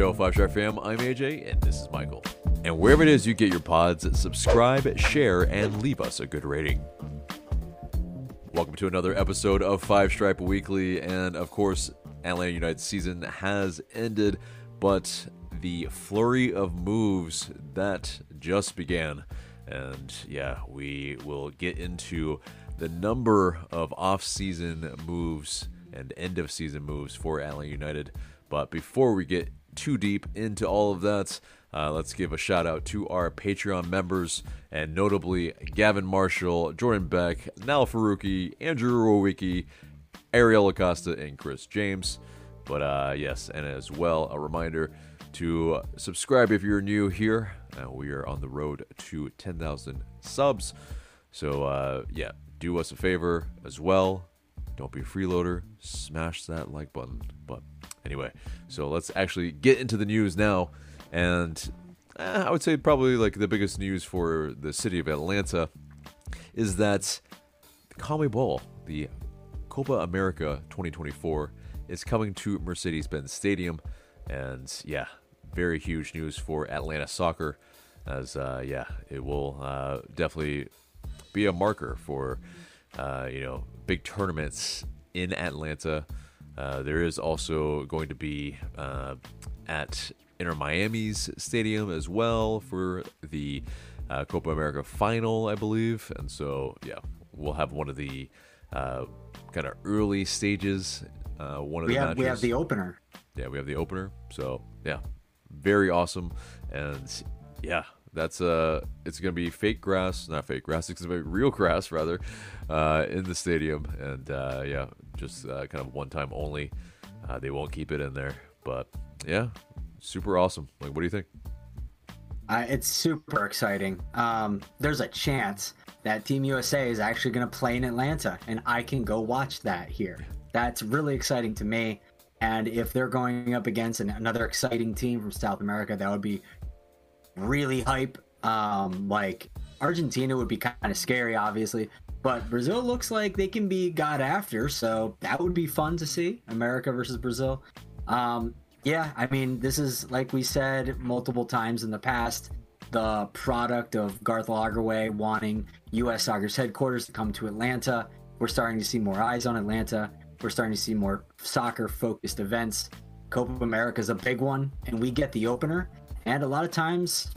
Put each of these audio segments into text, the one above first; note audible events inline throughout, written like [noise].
show, Five Star Fam. I'm AJ, and this is Michael. And wherever it is you get your pods, subscribe, share, and leave us a good rating. Welcome to another episode of Five Stripe Weekly, and of course, Atlanta United season has ended, but the flurry of moves that just began. And yeah, we will get into the number of off-season moves and end of season moves for Atlanta United. But before we get too deep into all of that, uh, let's give a shout out to our Patreon members, and notably Gavin Marshall, Jordan Beck, Nal Faruqi, Andrew Rowicki, Ariel Acosta, and Chris James. But uh, yes, and as well, a reminder to subscribe if you're new here. Uh, we are on the road to 10,000 subs. So uh, yeah, do us a favor as well. Don't be a freeloader. Smash that like button. But anyway, so let's actually get into the news now. And eh, I would say probably like the biggest news for the city of Atlanta is that CONMEBOL, the Copa America 2024, is coming to Mercedes-Benz Stadium, and yeah, very huge news for Atlanta soccer, as uh, yeah, it will uh, definitely be a marker for uh, you know big tournaments in Atlanta. Uh, there is also going to be uh, at Inter Miami's stadium as well for the uh, Copa America final, I believe. And so, yeah, we'll have one of the uh, kind of early stages. Uh, one of we the have matches. we have the opener. yeah, we have the opener. So yeah, very awesome. And yeah, that's uh, it's gonna be fake grass, not fake grass. It's gonna be real grass rather, uh, in the stadium. And uh, yeah, just uh, kind of one time only. Uh, they won't keep it in there, but yeah, super awesome. Like, what do you think? Uh, it's super exciting. Um, there's a chance that Team USA is actually going to play in Atlanta, and I can go watch that here. That's really exciting to me. And if they're going up against an, another exciting team from South America, that would be really hype. Um, like Argentina would be kind of scary, obviously, but Brazil looks like they can be got after, so that would be fun to see. America versus Brazil. Um, yeah, I mean, this is like we said multiple times in the past, the product of Garth Lagerwey wanting U.S. Soccer's headquarters to come to Atlanta. We're starting to see more eyes on Atlanta. We're starting to see more soccer-focused events. Copa America is a big one, and we get the opener. And a lot of times,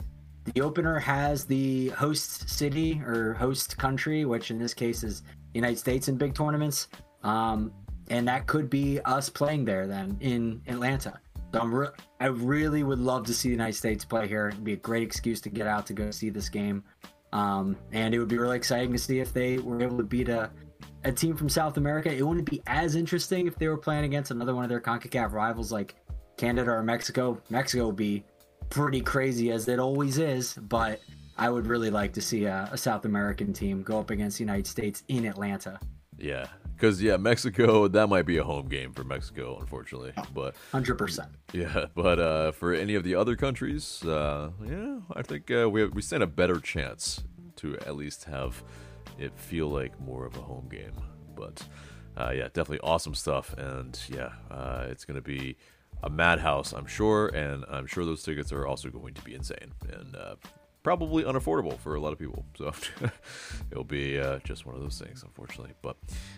the opener has the host city or host country, which in this case is United States in big tournaments. Um, and that could be us playing there then in Atlanta. So I'm re- I really would love to see the United States play here. It'd be a great excuse to get out to go see this game. Um, and it would be really exciting to see if they were able to beat a, a team from South America. It wouldn't be as interesting if they were playing against another one of their CONCACAF rivals like Canada or Mexico. Mexico would be pretty crazy as it always is, but I would really like to see a, a South American team go up against the United States in Atlanta. Yeah, because yeah, Mexico that might be a home game for Mexico, unfortunately. But 100%. yeah, [laughs] but uh, for any of the other countries, uh, yeah, I think uh, we we stand a better chance to at least have it feel like more of a home game. But uh, yeah, definitely awesome stuff, and yeah, uh, it's gonna be a madhouse, I'm sure, and I'm sure those tickets are also going to be insane and uh, probably unaffordable for a lot of people. [laughs] So it'll be uh, just one of those things, unfortunately. But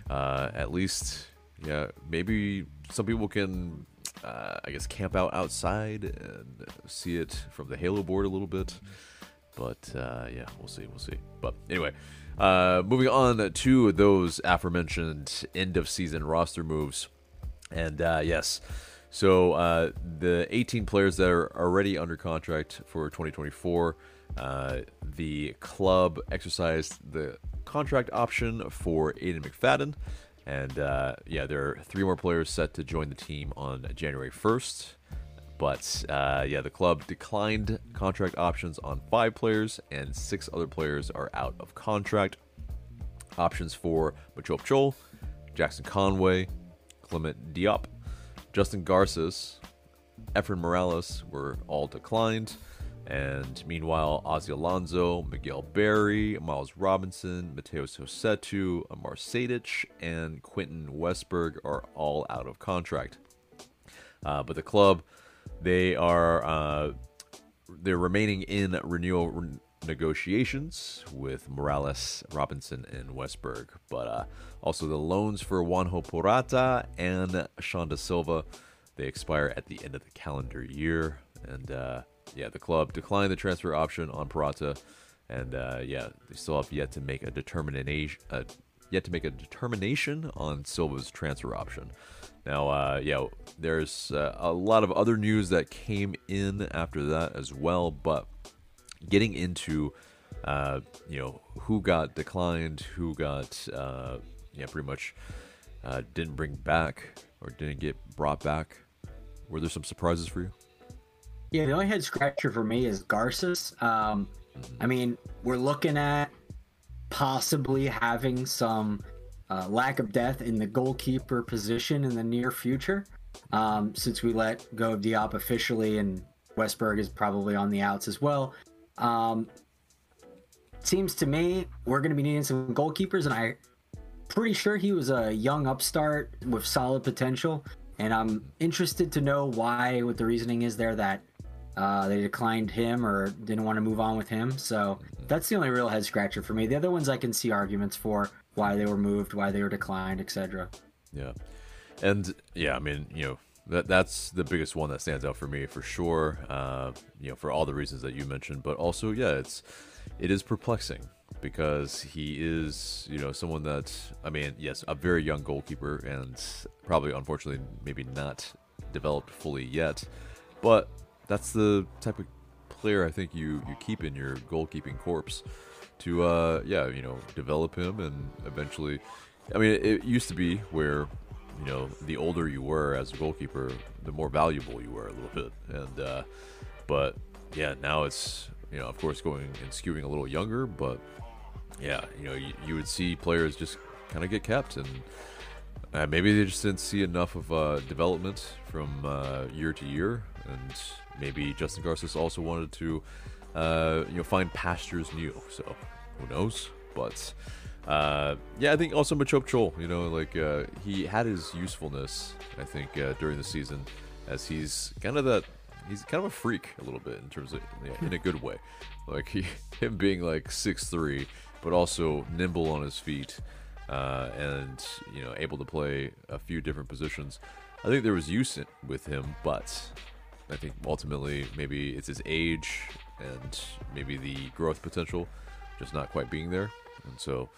uh, at least, yeah, maybe some people can, uh, I guess, camp out outside and see it from the Halo board a little bit. But uh, yeah, we'll see, we'll see. But anyway, uh, moving on to those aforementioned end of season roster moves, and yes. So uh, the 18 players that are already under contract for 2024, uh, the club exercised the contract option for Aiden McFadden, and uh, yeah, there are three more players set to join the team on January 1st. But uh, yeah, the club declined contract options on five players, and six other players are out of contract. Options for Machop Chol, Jackson Conway, Clement Diop, Justin Garces, Efren Morales were all declined. And meanwhile, Ozzy Alonso, Miguel Berry, Miles Robinson, Matheus Rossetto, Amar Sejdić, and Quentin Westberg are all out of contract. Uh, but the club they are uh, they're remaining in renewal re- negotiations with Morales, Robinson, and Westberg, but uh, also the loans for Juanjo Purata and Xande Silva they expire at the end of the calendar year, and uh, yeah, the club declined the transfer option on Purata, and uh, yeah, they still have yet to make a determination. Uh, yet to make a determination on Silva's transfer option. Now, uh, yeah, there's uh, a lot of other news that came in after that as well, but getting into, uh, you know, who got declined, who got, uh, yeah, pretty much uh, didn't bring back or didn't get brought back. Were there some surprises for you? Yeah, the only head scratcher for me is Garces. Um, I mean, we're looking at possibly having some uh, lack of depth in the goalkeeper position in the near future. Um, since we let go of Diop officially, and Westberg is probably on the outs as well. Um, seems to me we're going to be needing some goalkeepers, and I pretty sure he was a young upstart with solid potential. And I'm interested to know why, what the reasoning is there that uh, they declined him or didn't want to move on with him. So that's the only real head scratcher for me. The other ones I can see arguments for why they were moved, why they were declined, etc. Yeah, and yeah, I mean, you know, that that's the biggest one that stands out for me for sure. Uh, you know, for all the reasons that you mentioned, but also, yeah, it's it is perplexing because he is, you know, someone that I mean, yes, a very young goalkeeper and probably, unfortunately, maybe not developed fully yet, but that's the type of player I think you you keep in your goalkeeping corpse to uh yeah you know develop him and eventually I mean it used to be where you know the older you were as a goalkeeper the more valuable you were a little bit and uh but yeah now it's you know of course going and skewing a little younger but yeah you know you, you would see players just kind of get kept and uh, maybe they just didn't see enough of uh, development from uh, year to year, and maybe Justin Garces also wanted to, uh, you know, find pastures new. So who knows? But uh, yeah, I think also Machop Chol, you know, like uh, he had his usefulness. I think during the season, as he's kind of that. He's kind of a freak a little bit in terms of yeah, in a good way, [laughs] like he, him being like six three, but also nimble on his feet uh, and you know able to play a few different positions. I think there was use in, with him, but I think ultimately maybe it's his age and maybe the growth potential just not quite being there, and so.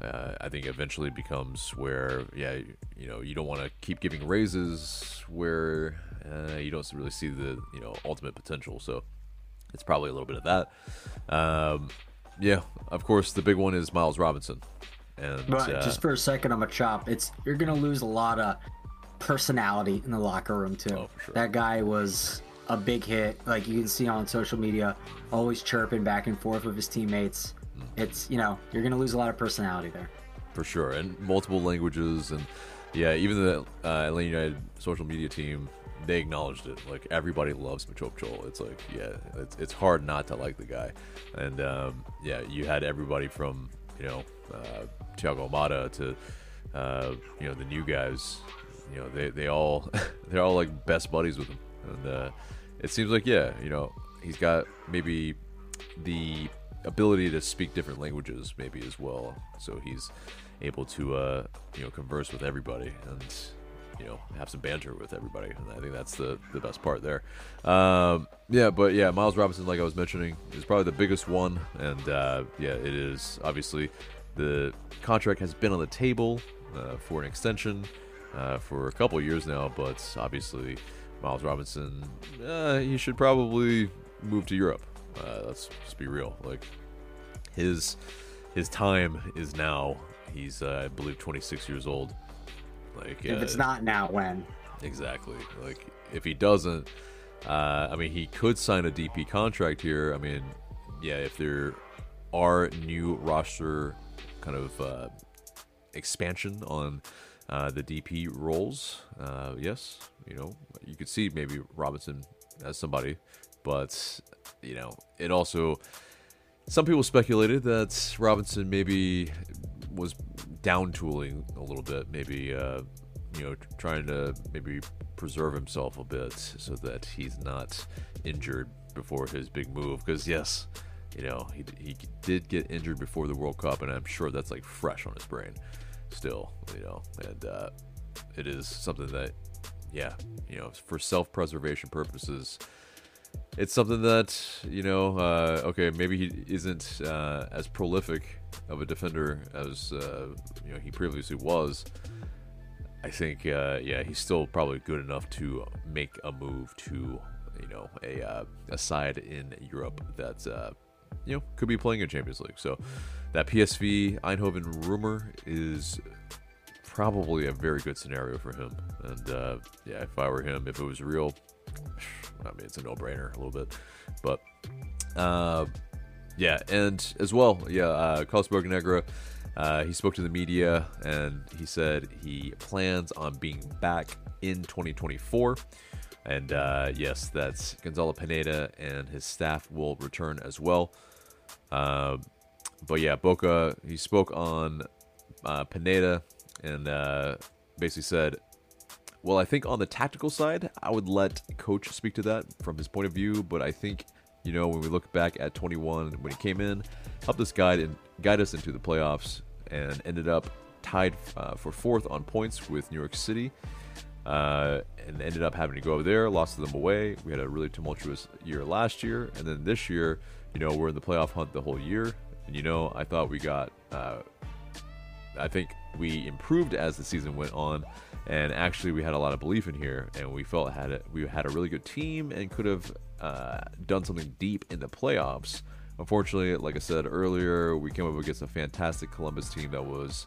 Uh, I think eventually becomes where, yeah, you know, you don't want to keep giving raises where uh, you don't really see the, you know, ultimate potential. So it's probably a little bit of that. Um, yeah, of course, the big one is Miles Robinson. And but uh, just for a second, I'm a chop. It's you're gonna lose a lot of personality in the locker room too. Oh, sure. That guy was a big hit. Like you can see on social media, always chirping back and forth with his teammates. It's you know you're gonna lose a lot of personality there. For sure, and multiple languages, and yeah, even the uh, Atlanta United social media team they acknowledged it. Like everybody loves Machop Chol. It's like yeah, it's it's hard not to like the guy, and um, yeah, you had everybody from you know uh, Thiago Almada to uh, you know the new guys. You know they they all [laughs] they're all like best buddies with him, and uh, it seems like yeah, you know he's got maybe the ability to speak different languages maybe as well, so he's able to uh, you know converse with everybody and you know have some banter with everybody. And i think that's the the best part there. Um, yeah but yeah miles robinson like i was mentioning is probably the biggest one. And uh, yeah it is obviously the contract has been on the table uh, for an extension uh, for a couple years now, but obviously Miles Robinson, uh, he should probably move to Europe. Uh, let's just be real. Like his his time is now. He's uh, I believe 26 years old. Like if it's not now, when? Exactly. Like if he doesn't, uh, I mean, he could sign a DP contract here. I mean, yeah, if there are new roster kind of uh, expansion on uh, the DP roles. Uh, yes, you know, you could see maybe Robinson as somebody, but you know, it also some people speculated that Robinson maybe was down tooling a little bit, maybe uh, you know, trying to maybe preserve himself a bit so that he's not injured before his big move. Because yes, you know, he he did get injured before the World Cup, and I'm sure that's like fresh on his brain still. You know, and uh, it is something that, yeah, you know, for self-preservation purposes it's something that you know. Uh, okay, maybe he isn't uh, as prolific of a defender as uh, you know he previously was. I think, uh, yeah, he's still probably good enough to make a move to you know a uh, a side in Europe that uh, you know could be playing in Champions League. So that PSV Eindhoven rumor is probably a very good scenario for him. And yeah, if I were him, if it was real, I mean, it's a no-brainer a little bit, but uh, yeah, and as well, yeah, uh, Carlos Bocanegra, uh, he spoke to the media and he said he plans on being back in 2024. And uh, yes, that's Gonzalo Pineda and his staff will return as well. Uh, but yeah, Boca, he spoke on uh, Pineda and uh, basically said well, I think on the tactical side, I would let coach speak to that from his point of view. But I think, you know, when we look back at 21 when he came in, helped us guide and guide us into the playoffs, and ended up tied uh, for fourth on points with New York City. Uh, and ended up having to go over there, lost them away. We had a really tumultuous year last year, and then this year, you know, we're in the playoff hunt the whole year. And you know, I thought we got, uh, I think we improved as the season went on and actually we had a lot of belief in here and we felt had it we had a really good team and could have uh, done something deep in the playoffs. Unfortunately like i said earlier we came up against a fantastic columbus team that was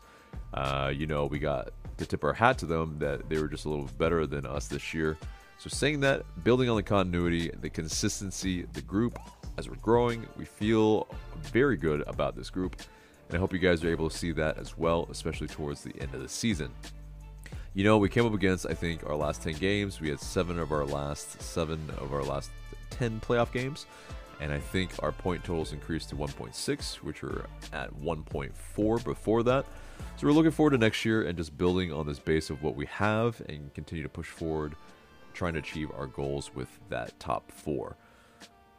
uh, you know we got to tip our hat to them that they were just a little better than us this year. So saying that building on the continuity the consistency the group as we're growing we feel very good about this group. And i hope you guys are able to see that as well especially towards the end of the season you know, we came up against, I think, our last 10 games. We had seven of our last seven of our last 10 playoff games. And I think our point totals increased to 1.6, which were at 1.4 before that. So we're looking forward to next year and just building on this base of what we have and continue to push forward, trying to achieve our goals with that top four.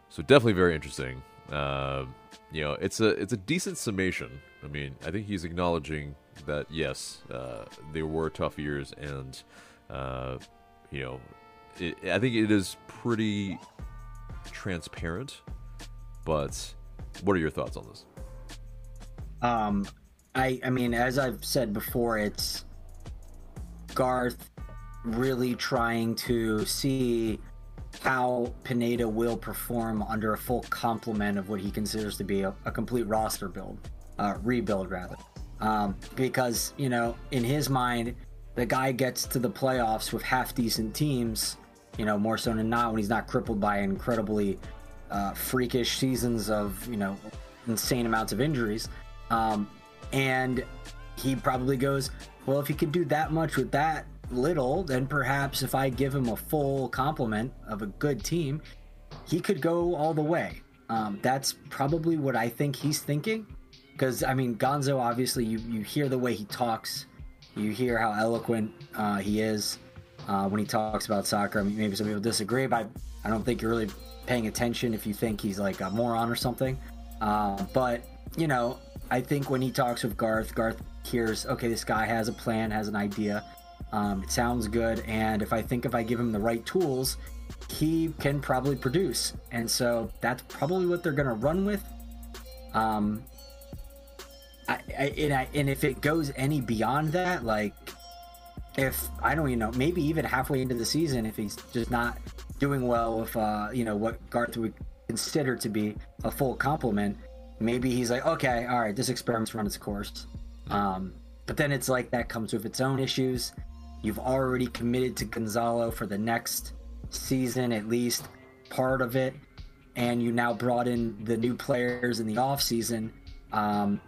So definitely very interesting. Uh, you know, it's a it's a decent summation. I mean, I think he's acknowledging that yes, uh, they were tough years, and uh, you know, it, I think it is pretty transparent. But what are your thoughts on this? Um, I I mean, as I've said before, it's Garth really trying to see how Pineda will perform under a full complement of what he considers to be a, a complete roster build, uh, rebuild rather. Um, because, you know, in his mind, the guy gets to the playoffs with half decent teams, you know, more so than not when he's not crippled by incredibly uh, freakish seasons of, you know, insane amounts of injuries. Um, and he probably goes, well, if he could do that much with that little, then perhaps if I give him a full complement of a good team, he could go all the way. Um, that's probably what I think he's thinking because I mean Gonzo obviously you you hear the way he talks, you hear how eloquent uh, he is uh, when he talks about soccer. I mean, maybe some people disagree, but I don't think you're really paying attention if you think he's like a moron or something. Uh, but you know, I think when he talks with Garth, Garth hears okay, this guy has a plan, has an idea. Um, it sounds good, and if I think if I give him the right tools, he can probably produce. And so that's probably what they're going to run with. Um, I, I, and, I, and if it goes any beyond that, like if I don't even know, maybe even halfway into the season, if he's just not doing well with uh, you know what Garth would consider to be a full complement, maybe he's like, okay, all right, this experiment's run its course. Um, but then it's like that comes with its own issues. You've already committed to Gonzalo for the next season, at least part of it, and you now brought in the new players in the off season. Um,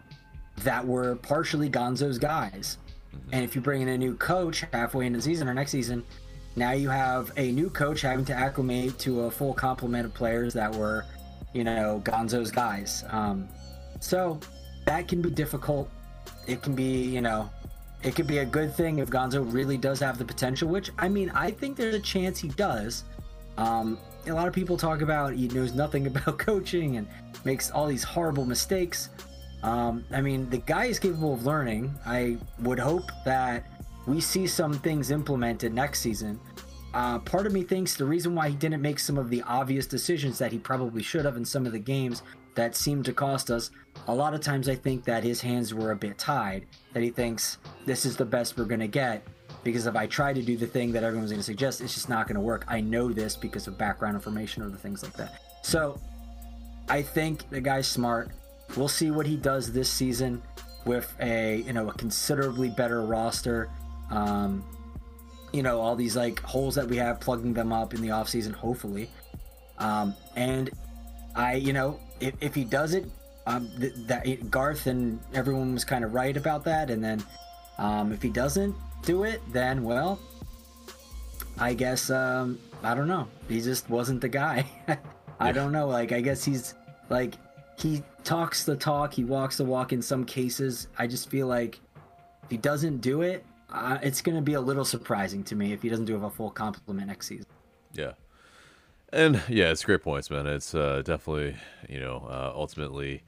that were partially Gonzo's guys. Mm-hmm. And if you bring in a new coach halfway into the season or next season, now you have a new coach having to acclimate to a full complement of players that were, you know, Gonzo's guys. Um, so that can be difficult. It can be, you know, it could be a good thing if Gonzo really does have the potential, which I mean, I think there's a chance he does. Um, a lot of people talk about he knows nothing [laughs] about coaching and makes all these horrible mistakes. Um, I mean, the guy is capable of learning. I would hope that we see some things implemented next season. Uh, part of me thinks the reason why he didn't make some of the obvious decisions that he probably should have in some of the games that seemed to cost us, a lot of times I think that his hands were a bit tied. That he thinks this is the best we're going to get because if I try to do the thing that everyone's going to suggest, it's just not going to work. I know this because of background information or the things like that. So I think the guy's smart. We'll see what he does this season with a you know a considerably better roster. Um, you know all these like holes that we have, plugging them up in the off season, hopefully. Um, and I you know if, if he does it, um, th- that Garth and everyone was kind of right about that. And then um, if he doesn't do it, then well, I guess um, I don't know. He just wasn't the guy. [laughs] I don't know. Like I guess he's like he talks the talk, he walks the walk in some cases. I just feel like if he doesn't do it, uh, it's going to be a little surprising to me if he doesn't do a full complement next season. Yeah. And yeah, it's great points, man. It's uh, definitely, you know, uh, ultimately,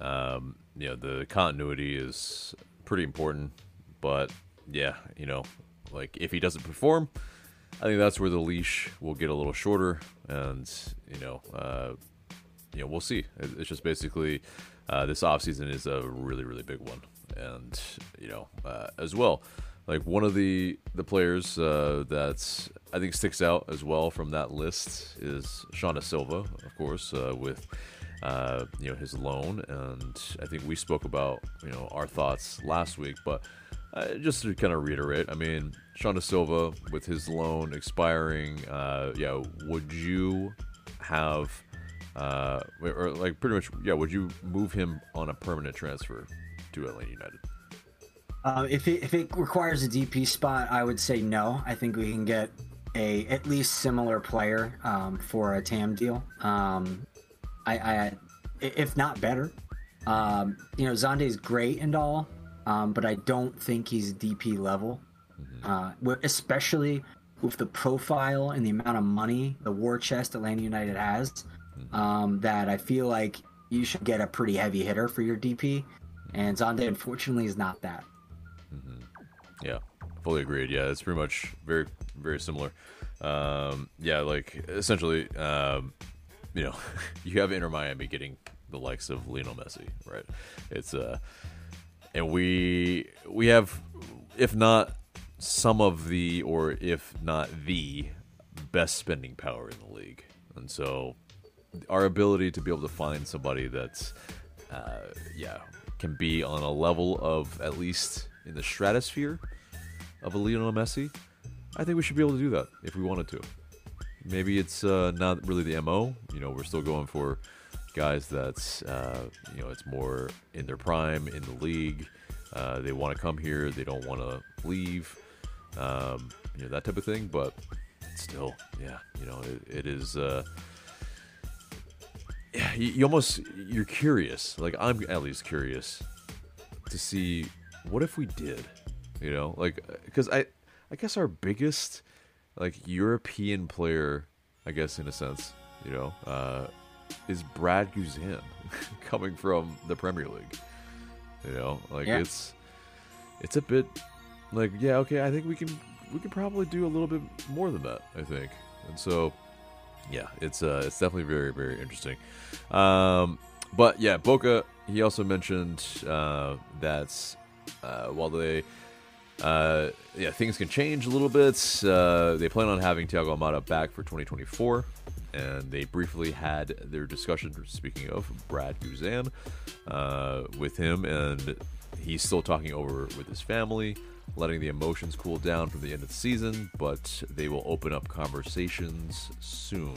um, you know, the continuity is pretty important. But yeah, you know, like if he doesn't perform, I think that's where the leash will get a little shorter, and you know, uh, you know, we'll see. It's just basically uh, this offseason is a really, really big one, and you know, uh, as well, like one of the the players uh, that I think sticks out as well from that list is Xande Silva, of course, uh, with. Uh, you know his loan, and I think we spoke about you know our thoughts last week. But uh, just to kind of reiterate, I mean, Xande Silva with his loan expiring, uh, yeah, would you have uh, or like pretty much, yeah. Would you move him on a permanent transfer to Atlanta United? Uh, if it if it requires a DP spot, I would say no. I think we can get a at least similar player um, for a TAM deal. Um, I, I, if not better. Um, you know, Xande is great and all, um, but I don't think he's DP level. Mm-hmm. Uh, especially with the profile and the amount of money the war chest Atlanta United has um, that I feel like you should get a pretty heavy hitter for your DP, and Xande unfortunately is not that. Mm-hmm. Yeah, fully agreed. Yeah, it's pretty much very very similar. Um, yeah, like essentially, um, you know, [laughs] you have Inter Miami getting the likes of Lionel Messi, right? It's uh, and we we have, if not some of the, or if not the best spending power in the league, and so our ability to be able to find somebody that's, uh, yeah, can be on a level of at least in the stratosphere of a Lionel Messi, I think we should be able to do that if we wanted to. Maybe it's uh, not really the mo. You know, we're still going for guys that's uh, you know it's more in their prime in the league. Uh, they want to come here. They don't want to leave. Um, you know that type of thing. But still, yeah, you know it, it is. Uh, [sighs] you, you almost you're curious. Like I'm at least curious to see what if we did. You know, like because I I guess our biggest like European player, I guess in a sense, you know, uh, is Brad Guzan [laughs] coming from the Premier League. You know, like yeah. it's it's a bit like yeah, okay, I think we can we can probably do a little bit more than that. I think, and so yeah, it's uh, it's definitely very very interesting. Um, but yeah, Boca. He also mentioned uh, that uh, while they uh, yeah things can change a little bit, uh, they plan on having Thiago Almada back for 2024. And they briefly had their discussion. Speaking of Brad Guzan, uh, with him, and he's still talking over with his family letting the emotions cool down from the end of the season, but they will open up conversations soon.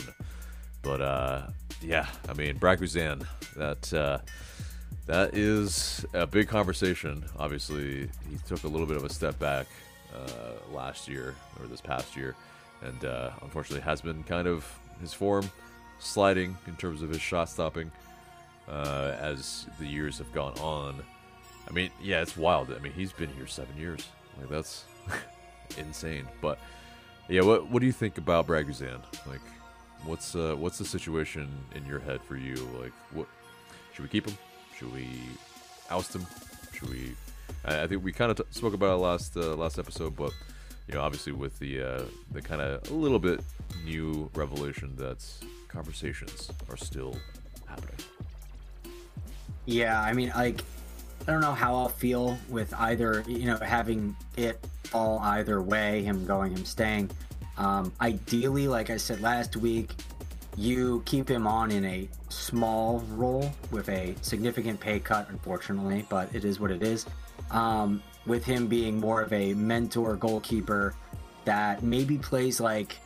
But uh, yeah, I mean, Brad Guzan, that uh, that is a big conversation. Obviously, he took a little bit of a step back uh, last year or this past year, and uh, unfortunately has been kind of his form sliding in terms of his shot stopping uh, as the years have gone on. I mean, yeah, it's wild. I mean, he's been here seven years. Like that's [laughs] insane. But yeah, what what do you think about Braguzan? Like, what's uh, what's the situation in your head for you? Like, what should we keep him? Should we oust him? Should we? I, I think we kind of t- spoke about it last uh, last episode, but you know, obviously with the uh, the kind of a little bit new revelation that conversations are still happening. Yeah, I mean, like, I don't know how I'll feel with either, you know, having it all either way, him going, him staying. Um, ideally, like I said last week, you keep him on in a small role with a significant pay cut, unfortunately, but it is what it is. Um, with him being more of a mentor goalkeeper that maybe plays like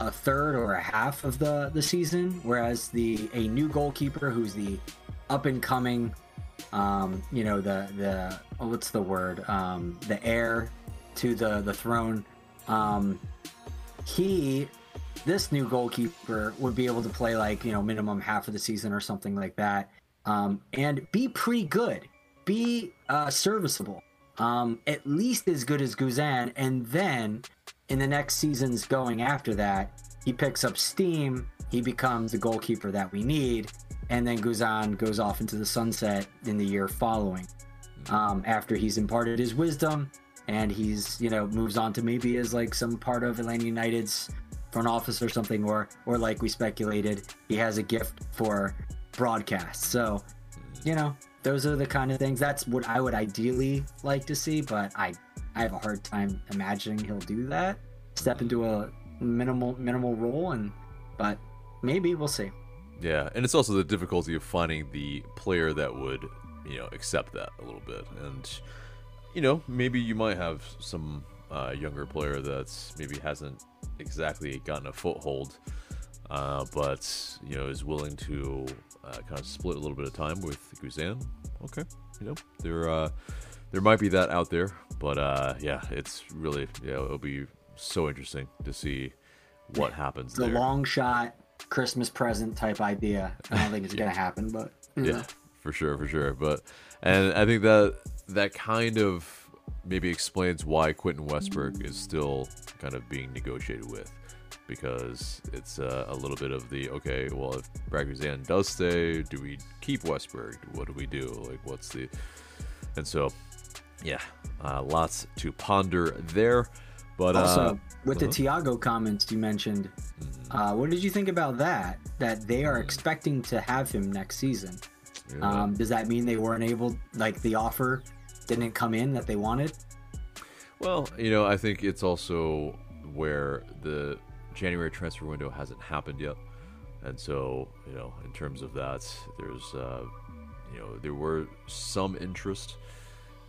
a third or a half of the the season, whereas the a new goalkeeper who's the up and coming, um, you know the the oh, what's the word? Um, the heir to the the throne. Um, he this new goalkeeper would be able to play like you know minimum half of the season or something like that, um, and be pretty good, be uh, serviceable, um, at least as good as Guzan, and then in the next seasons going after that, he picks up steam. He becomes the goalkeeper that we need, and then Guzan goes off into the sunset in the year following. Um, after he's imparted his wisdom, and he's you know moves on to maybe as like some part of Atlanta United's front office or something, or or like we speculated, he has a gift for broadcast. So, you know, those are the kind of things. That's what I would ideally like to see, but I I have a hard time imagining he'll do that. Step into a minimal minimal role, and but maybe we'll see. Yeah, and it's also the difficulty of finding the player that would, you know, accept that a little bit. And, you know, maybe you might have some uh, younger player that's maybe hasn't exactly gotten a foothold, uh, but, you know, is willing to uh, kind of split a little bit of time with Guzan. Okay, you know, there, uh, there might be that out there, but uh, yeah, it's really, yeah, it'll be so interesting to see what happens The there. long shot Christmas present type idea. I don't think it's gonna happen, but yeah know. for sure for sure but and i think that that kind of maybe explains why quentin westberg is still kind of being negotiated with because it's uh, a little bit of the okay well if brad Guzan does stay do we keep westberg what do we do like what's the and so yeah uh, lots to ponder there but Also, uh, with the uh-huh. Thiago comments you mentioned, uh, what did you think about that? That they are expecting to have him next season. yeah. Um, does that mean they weren't able, like the offer didn't come in that they wanted? Well, you know, I think it's also where the January transfer window hasn't happened yet, and so you know, in terms of that, there's uh, you know there were some interest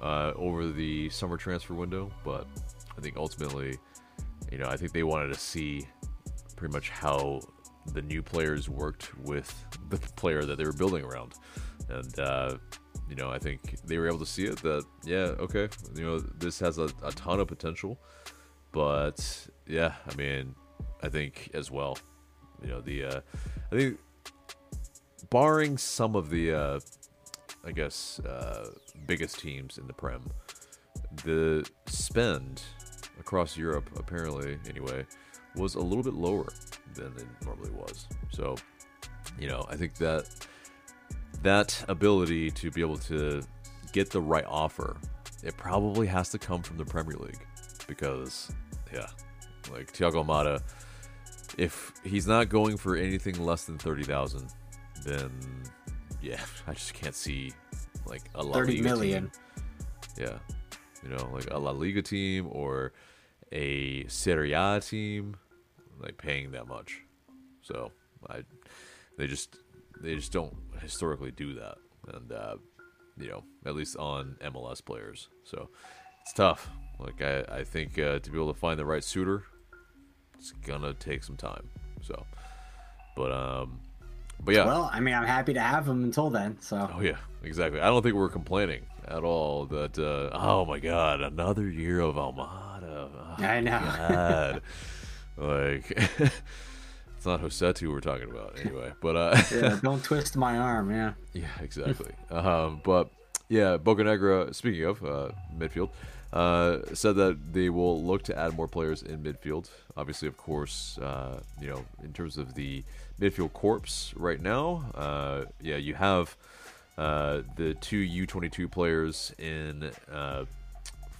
uh, over the summer transfer window, but I think ultimately, you know, I think they wanted to see pretty much how the new players worked with the player that they were building around, and uh, you know, I think they were able to see it that yeah, okay, you know, this has a, a ton of potential, but yeah, I mean, I think as well, you know, the uh, I think barring some of the uh, I guess uh, biggest teams in the Prem, the spend across Europe apparently anyway was a little bit lower than it normally was. So, you know, I think that that ability to be able to get the right offer, it probably has to come from the Premier League because, yeah, like Thiago Almada, if he's not going for anything less than thirty thousand, then yeah, [laughs] I just can't see like a La 30 Liga million. team. Yeah, you know, like a La Liga team or a Serie A team, like paying that much. So I, they just they just don't historically do that, and uh, you know, at least on MLS players. So it's tough. Like I, I think uh, to be able to find the right suitor, it's gonna take some time. So, but um, but yeah. Well, I mean, I'm happy to have him until then. So Oh yeah, exactly. I don't think we're complaining at all. That uh, oh my god, another year of Almada. Oh, I know. [laughs] Like [laughs] it's not Rossetto we're talking about anyway. [laughs] But uh, yeah, don't twist my arm. Yeah. yeah, exactly. um, but yeah, Bocanegra. Speaking of uh, midfield, uh, said that they will look to add more players in midfield. Obviously, of course, uh, you know, in terms of the midfield corps right now, uh, yeah, you have uh, the two U22 players in uh,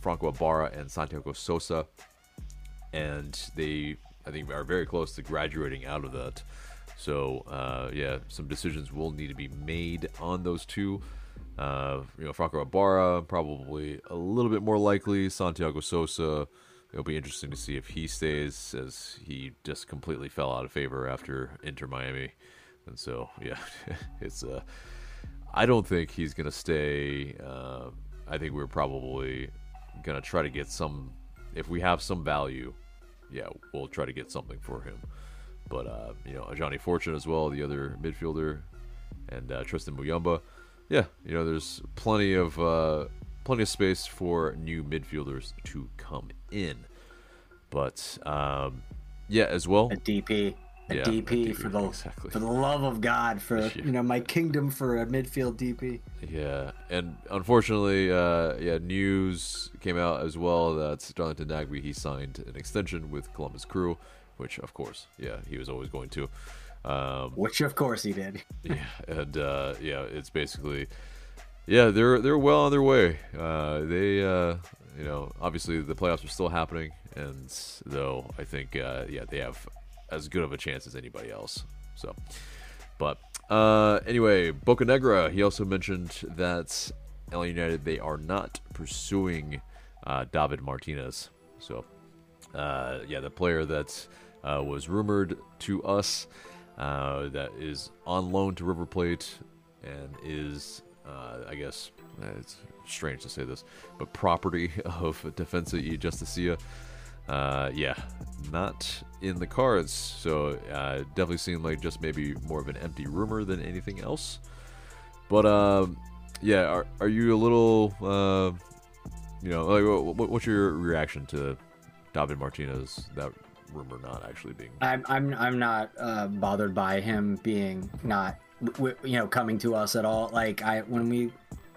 Franco Ibarra and Santiago Sosa, and they, I think, are very close to graduating out of that. So, uh, yeah, some decisions will need to be made on those two. Uh, you know, Franco Ibarra probably a little bit more likely. Santiago Sosa, it'll be interesting to see if he stays, as he just completely fell out of favor after Inter Miami, and so yeah, [laughs] it's uh, I don't think he's gonna stay. Uh, I think we're probably gonna try to get some. If we have some value, yeah, we'll try to get something for him. But uh, you know, Ajani Fortune as well, the other midfielder, and uh, Tristan Muyumba yeah, you know, there's plenty of uh, plenty of space for new midfielders to come in. But um, yeah, as well, a DP, a yeah, DP, DP, for the exactly. for the love of God, for [laughs] yeah. you know my kingdom for a midfield DP. Yeah, and unfortunately, uh, yeah, news came out as well that Darlington Nagbe he signed an extension with Columbus Crew, which of course, yeah, he was always going to. Um, Which of course he did. [laughs] yeah, and uh, yeah, it's basically yeah they're they're well on their way. Uh, they uh, you know obviously the playoffs are still happening, and though I think uh, yeah they have as good of a chance as anybody else. So, but uh, anyway, Bocanegra he also mentioned that LA United they are not pursuing uh, David Martinez. So uh, yeah, the player that was rumored to us that is on loan to River Plate and is, uh, I guess, uh, it's strange to say this, but property [laughs] of Defensa y Justicia. Uh, yeah, not in the cards. So uh, definitely seemed like just maybe more of an empty rumor than anything else. But um, yeah, are, are you a little, uh, you know, like what, what's your reaction to David Martinez? That rumor not actually being. I'm I'm I'm not uh, bothered by him being not w- you know coming to us at all. Like I when we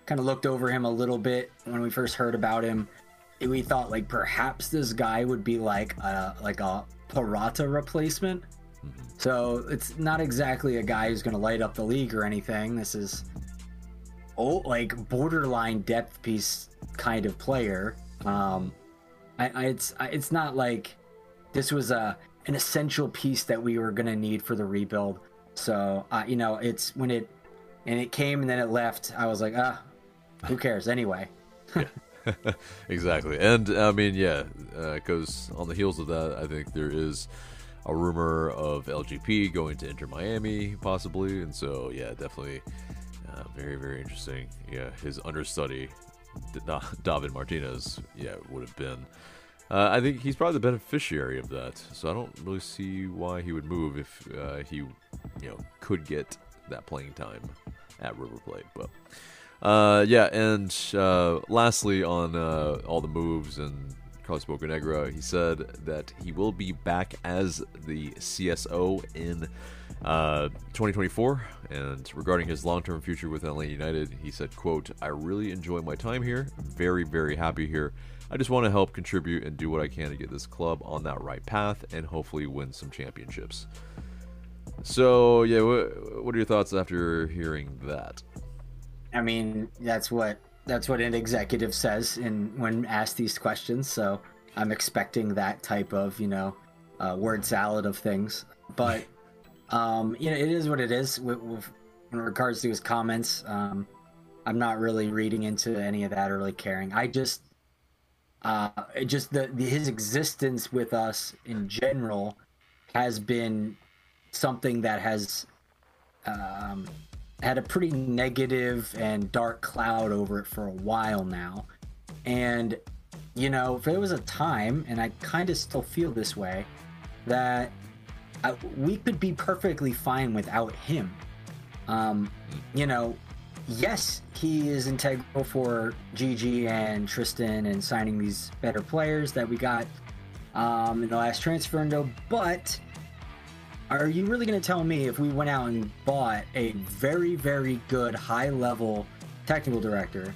kind of looked over him a little bit when we first heard about him, we thought like perhaps this guy would be like a like a Purata replacement. Mm-hmm. So it's not exactly a guy who's going to light up the league or anything. This is oh like borderline depth piece kind of player. Um, I, I it's I, it's not like this was a an essential piece that we were going to need for the rebuild. So, uh, you know, it's when it and it came and then it left. I was like, ah, who [laughs] cares anyway? [laughs] exactly, and I mean, yeah, because uh, on the heels of that, I think there is a rumor of LGP going to Inter Miami possibly, and so yeah, definitely uh, very very interesting. Yeah, his understudy, [laughs] David Martinez, yeah, would have been uh, I think he's probably the beneficiary of that, so I don't really see why he would move if uh, he, you know, could get that playing time at River Plate. But uh, yeah, and uh, lastly on uh, all the moves and Carlos Bocanegra, he said that he will be back as the CSO in uh, 2024. And regarding his long-term future with LA United, he said, "quote I really enjoy my time here. Very, very happy here." I just want to help contribute and do what I can to get this club on that right path and hopefully win some championships. So, yeah, what, what are your thoughts after hearing that? I mean, that's what that's what an executive says in when asked these questions. So I'm expecting that type of you know uh, word salad of things. But [laughs] um, you know, it is what it is. With, with in regards to his comments, um, I'm not really reading into any of that or really caring. I just uh, just the, the, his existence with us in general has been something that has um, had a pretty negative and dark cloud over it for a while now. And, you know, if there was a time, and I kind of still feel this way, that I, we could be perfectly fine without him. Um, you know, yes, he is integral for GG and Tristan and signing these better players that we got um, in the last transfer window. But are you really going to tell me if we went out and bought a very, very good high level technical director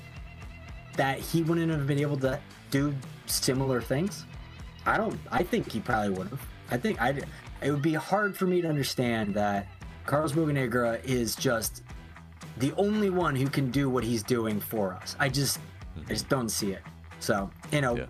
that he wouldn't have been able to do similar things? I don't. I think he probably would have. I think I. It would be hard for me to understand that Carlos Bocanegra is just the only one who can do what he's doing for us. I just, I just mm-hmm. don't see it. So you know, Yeah.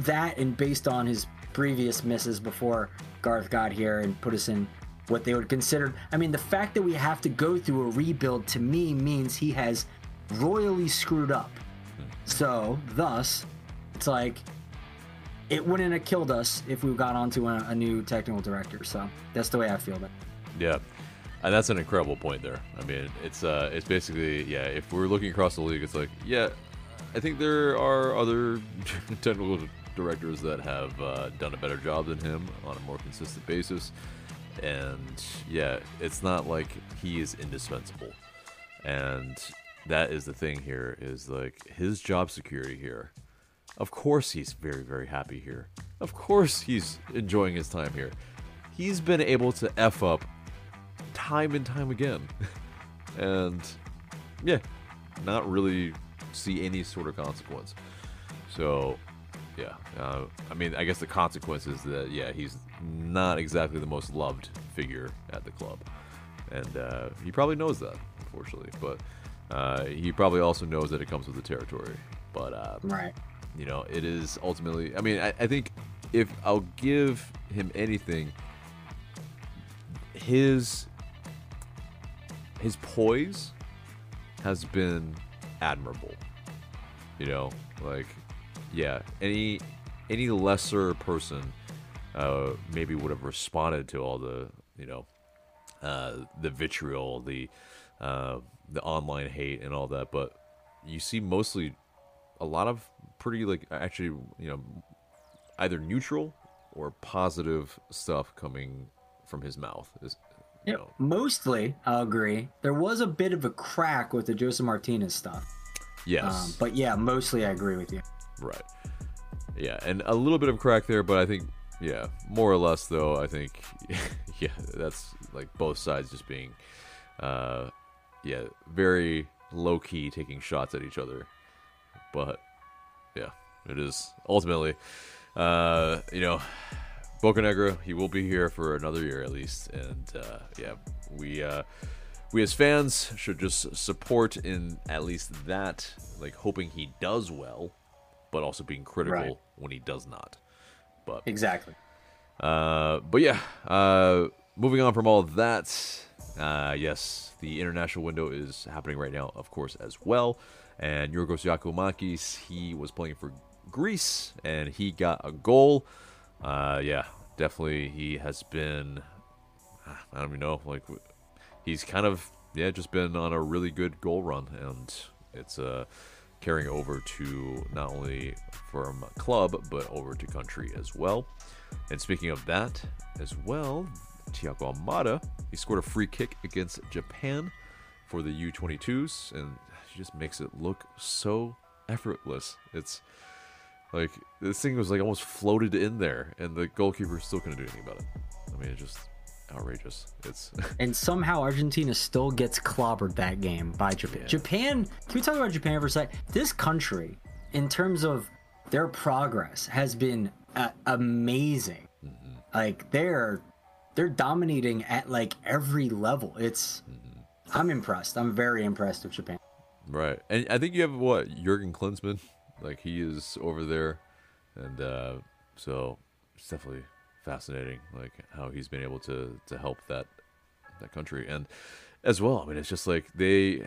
that and based on his previous misses before Garth got here and put us in what they would consider. I mean, the fact that we have to go through a rebuild to me means he has royally screwed up. Hmm. So, thus, it's like it wouldn't have killed us if we got onto a, a new technical director. So that's the way I feel about it. Yeah, and that's an incredible point there. I mean, it's uh, it's basically yeah. If we're looking across the league, it's like yeah, I think there are other [laughs] technical directors that have uh, done a better job than him on a more consistent basis, and yeah, it's not like he is indispensable, and that is the thing here is like his job security here. Of course, he's very, very happy here. Of course, he's enjoying his time here. He's been able to F up time and time again. [laughs] and, yeah, not really see any sort of consequence. So, yeah. Uh, I mean, I guess the consequence is that, yeah, he's not exactly the most loved figure at the club. And uh, he probably knows that, unfortunately. But uh, he probably also knows that it comes with the territory. But, uh, Right. you know, it is ultimately. I mean, I, I think if I'll give him anything, his his poise has been admirable. You know, like yeah, any any lesser person uh, maybe would have responded to all the you know uh, the vitriol, the uh, the online hate, and all that. But you see mostly a lot of pretty like actually you know either neutral or positive stuff coming from his mouth. Is you Yep. know, Mostly, I'll agree. There was a bit of a crack with the Josef Martinez stuff. yes, Um, but yeah, mostly I agree with you. right, yeah, and a little bit of crack there, but I think yeah, more or less though. I think [laughs] yeah, that's like both sides just being uh, yeah, very low key taking shots at each other. But yeah, it is ultimately, uh, you know, Bocanegra. He will be here for another year at least, and uh, yeah, we uh, we as fans should just support in at least that, like hoping he does well, but also being critical Right. when he does not. But Exactly. uh, but yeah, uh, moving on from all that, uh, yes, the international window is happening right now, of course, as well. And Yorgos Giakoumakis, he was playing for Greece, and he got a goal. Uh, yeah, definitely, he has been. I don't even know, like he's kind of yeah, just been on a really good goal run, and it's uh carrying over to not only from club but over to country as well. And speaking of that as well, Thiago Almada he scored a free kick against Japan for the U22s, and he just makes it look so effortless. It's like this thing was like almost floated in there, and the goalkeeper still couldn't do anything about it. I mean, it's just outrageous. It's [laughs] And somehow Argentina still gets clobbered that game by Japan. Japan, can we talk about Japan for a sec? This country, in terms of their progress, has been uh, amazing. Like they're they're dominating at like every level. It's I'm impressed. I'm very impressed with Japan. Right, and I think you have what Jurgen Klinsmann, like he is over there, and uh, so it's definitely fascinating, like how he's been able to to help that that country, and as well. I mean, it's just like they,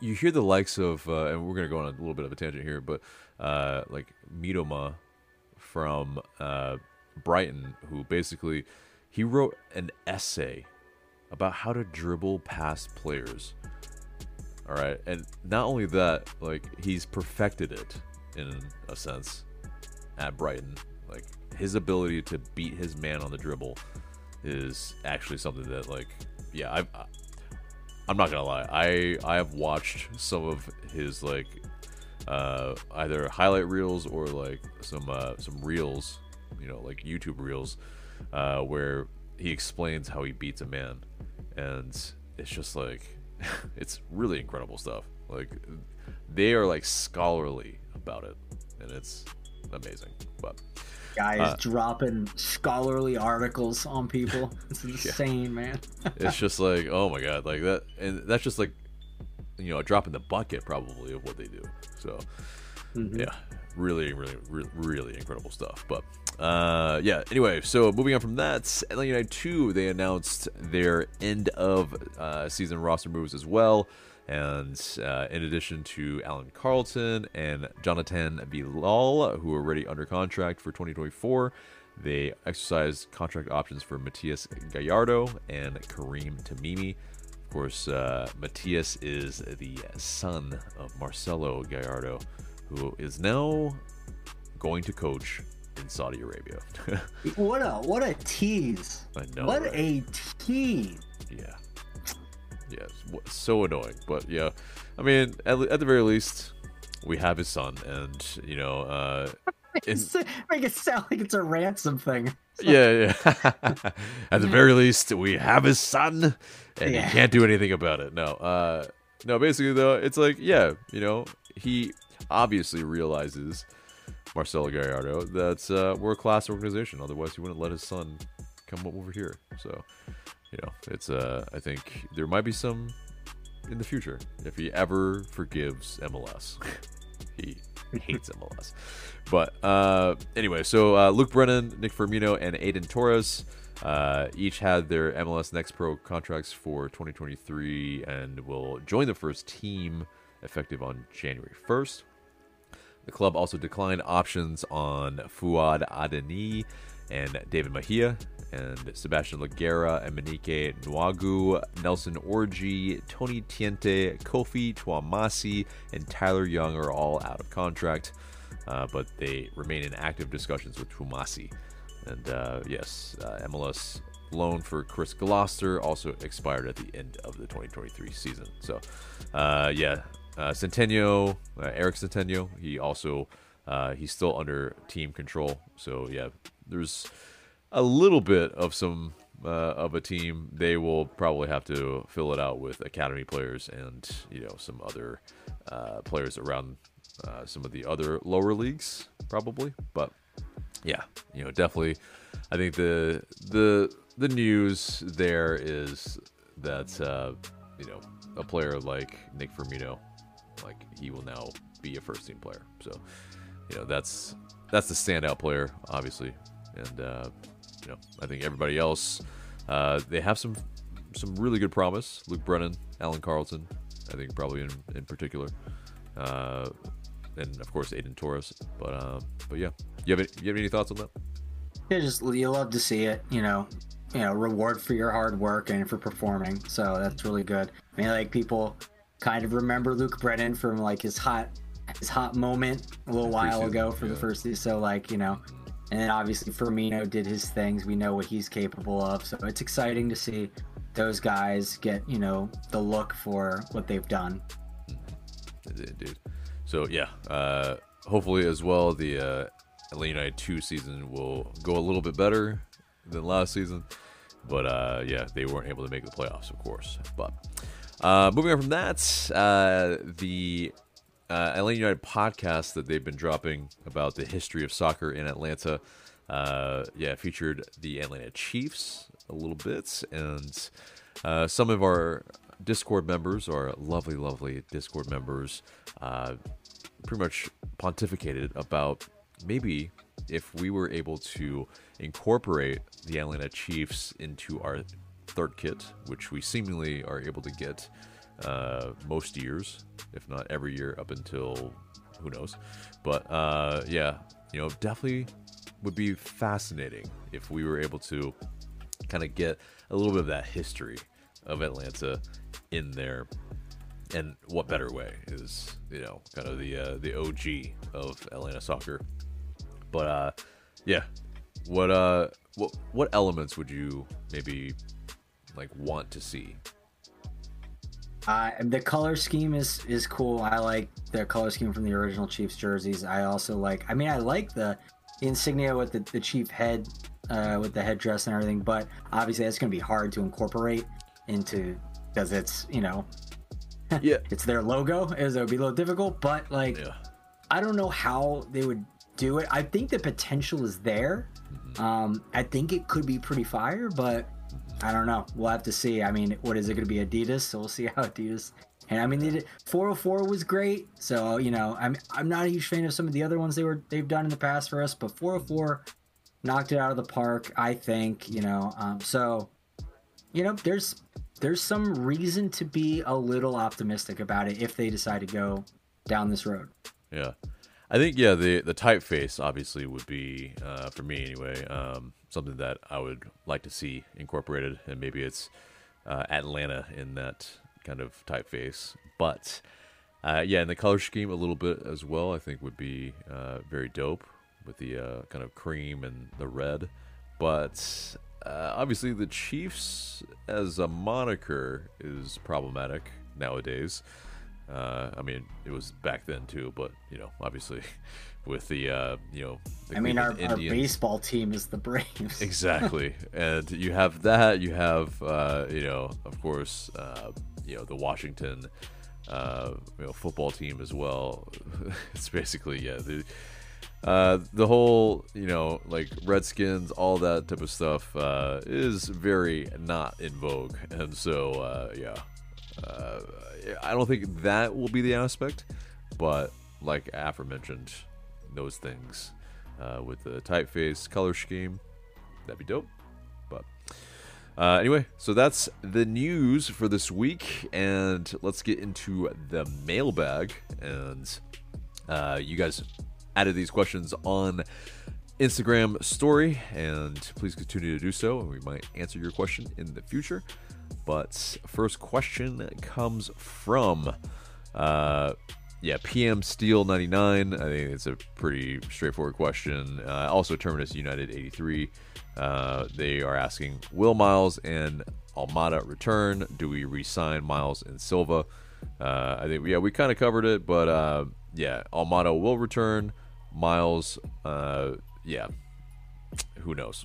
you hear the likes of, uh, and we're gonna go on a little bit of a tangent here, but uh, like Mitoma from uh, Brighton, who basically he wrote an essay about how to dribble past players. All right, and not only that, like he's perfected it in a sense at Brighton. Like his ability to beat his man on the dribble is actually something that, like, yeah, I've, I'm not gonna lie, I I have watched some of his like uh, either highlight reels or like some uh, some reels, you know, like YouTube reels, uh, where he explains how he beats a man, and it's just like [laughs] it's really incredible stuff. Like they are like scholarly about it, and it's amazing. But guys uh, dropping scholarly articles on people. [laughs] It's insane, yeah. man. it's [laughs] just like, oh my god, like that, and that's just like, you know, a drop in the bucket probably of what they do. So, mm-hmm. yeah, really, really, really, really incredible stuff. But uh, yeah. Anyway, so moving on from that, Atlanta United two, they announced their end of uh, season roster moves as well. And uh, in addition to Alan Carleton and Jonathan Villar, who are already under contract for 2024, they exercised contract options for Matias Gallardo and Kareem Tamimi. Of course, uh, Matias is the son of Marcelo Gallardo, who is now going to coach in Saudi Arabia. [laughs] what a what a tease! I know. What right? a tease! Yeah. Yeah, so annoying. But yeah, I mean, at, at the very least, we have his son, and you know, uh, in... make it sound like it's a ransom thing. [laughs] Yeah, yeah. [laughs] at the very least, we have his son, and yeah. he can't do anything about it. No, uh, no. Basically, though, it's like, yeah, you know, he obviously realizes Marcelo Gallardo that uh, we're a class organization. Otherwise, he wouldn't let his son come over here. So, you know, it's uh, I think there might be some in the future if he ever forgives MLS. [laughs] he hates MLS. But uh, anyway, so uh, Luke Brennan, Nick Firmino, and Aiden Torres uh, each had their MLS Next Pro contracts for 2023 and will join the first team effective on January 1st. The club also declined options on Fuad Adeni and David Mejia, and Sebastian Lagera and Manike Nwagu, Nelson Orji, Tony Tiente, Kofi Twumasi, and Tyler Young are all out of contract, uh, but they remain in active discussions with Twumasi. And uh, yes, uh, MLS loan for Chris Gloster also expired at the end of the 2023 season. So, uh, yeah, uh, Centeno, uh, Eric Centeno, he also uh, he's still under team control. So yeah, there's a little bit of some uh, of a team. They will probably have to fill it out with academy players and you know some other uh, players around uh, some of the other lower leagues probably. But yeah, you know definitely. I think the the the news there is that you know a player like Nick Firmino like he will now be a first team player. So, you know, that's that's the standout player, obviously, and uh, you know, I think everybody else uh, they have some some really good promise. Luke Brennan, Alan Carleton, I think probably in in particular, uh, and of course Aiden Torres. But uh, but yeah, you have any, you have any thoughts on that? Yeah, just you love to see it. You know, you know, reward for your hard work and for performing. So that's really good. I mean, like people kind of remember Luke Brennan from like his hot his hot moment a little while ago for yeah. the first. So like, you know, and then obviously Firmino did his things. We know what he's capable of. So it's exciting to see those guys get, you know, the look for what they've done. Dude. So yeah, uh, hopefully as well the uh, Atlanta United 2 season will go a little bit better than last season. But uh, yeah, they weren't able to make the playoffs, of course. But uh, moving on from that, uh, the uh, Atlanta United podcast that they've been dropping about the history of soccer in Atlanta, uh, yeah, featured the Atlanta Chiefs a little bit, and uh, some of our Discord members, our lovely, lovely Discord members, uh, pretty much pontificated about maybe if we were able to incorporate the Atlanta Chiefs into our third kit, which we seemingly are able to get uh, most years, if not every year up until who knows. But uh, yeah, you know, definitely would be fascinating if we were able to kind of get a little bit of that history of Atlanta in there. And what better way is you know kind of the uh, the OG of Atlanta soccer. But uh, yeah, what uh what what elements would you maybe like want to see? Uh, the color scheme is is cool. I like the color scheme from the original Chiefs jerseys. I also like. I mean, I like the insignia with the, the chief head, uh, with the headdress and everything. But obviously, that's going to be hard to incorporate into because it's you know, [laughs] yeah, it's their logo. Is it would be a little difficult. But like, yeah. I don't know how they would do it. I think the potential is there. Mm-hmm. Um, I think it could be pretty fire, but I don't know. We'll have to see. I mean, what is it going to be Adidas? So we'll see how Adidas. And I mean, they did 404 was great. So you know, I'm I'm not a huge fan of some of the other ones they were they've done in the past for us, but 404 knocked it out of the park. I think you know. Um, so you know, there's there's some reason to be a little optimistic about it if they decide to go down this road. Yeah. I think yeah the the typeface obviously would be uh, for me anyway um, something that I would like to see incorporated and maybe it's uh, Atlanta in that kind of typeface but uh, yeah and the color scheme a little bit as well I think would be uh, very dope with the uh, kind of cream and the red but uh, obviously the Chiefs as a moniker is problematic nowadays. Uh, I mean, it was back then too, but you know, obviously, [laughs] with the uh, you know, the I mean, our, our, baseball team is the [laughs] Braves. exactly, and you have that. You have uh, you know, of course, uh, you know, the Washington uh, you know football team as well. [laughs] it's basically yeah, the uh, the whole you know like Redskins, all that type of stuff uh, is very not in vogue, and so uh, yeah uh, I don't think that will be the aspect, but like aforementioned, those things uh, with the typeface color scheme, that'd be dope. But uh, anyway, so that's the news for this week, and let's get into the mailbag. And uh, you guys added these questions on Instagram story, and please continue to do so, and we might answer your question in the future. But first question comes from, uh, yeah, PM Steel 99. I think it's a pretty straightforward question. Uh, also, Terminus United 83. Uh, they are asking, will Miles and Almada return? Do we re-sign Miles and Silva? Uh, I think yeah, we kind of covered it, but uh, yeah, Almada will return. Miles, uh, yeah, who knows?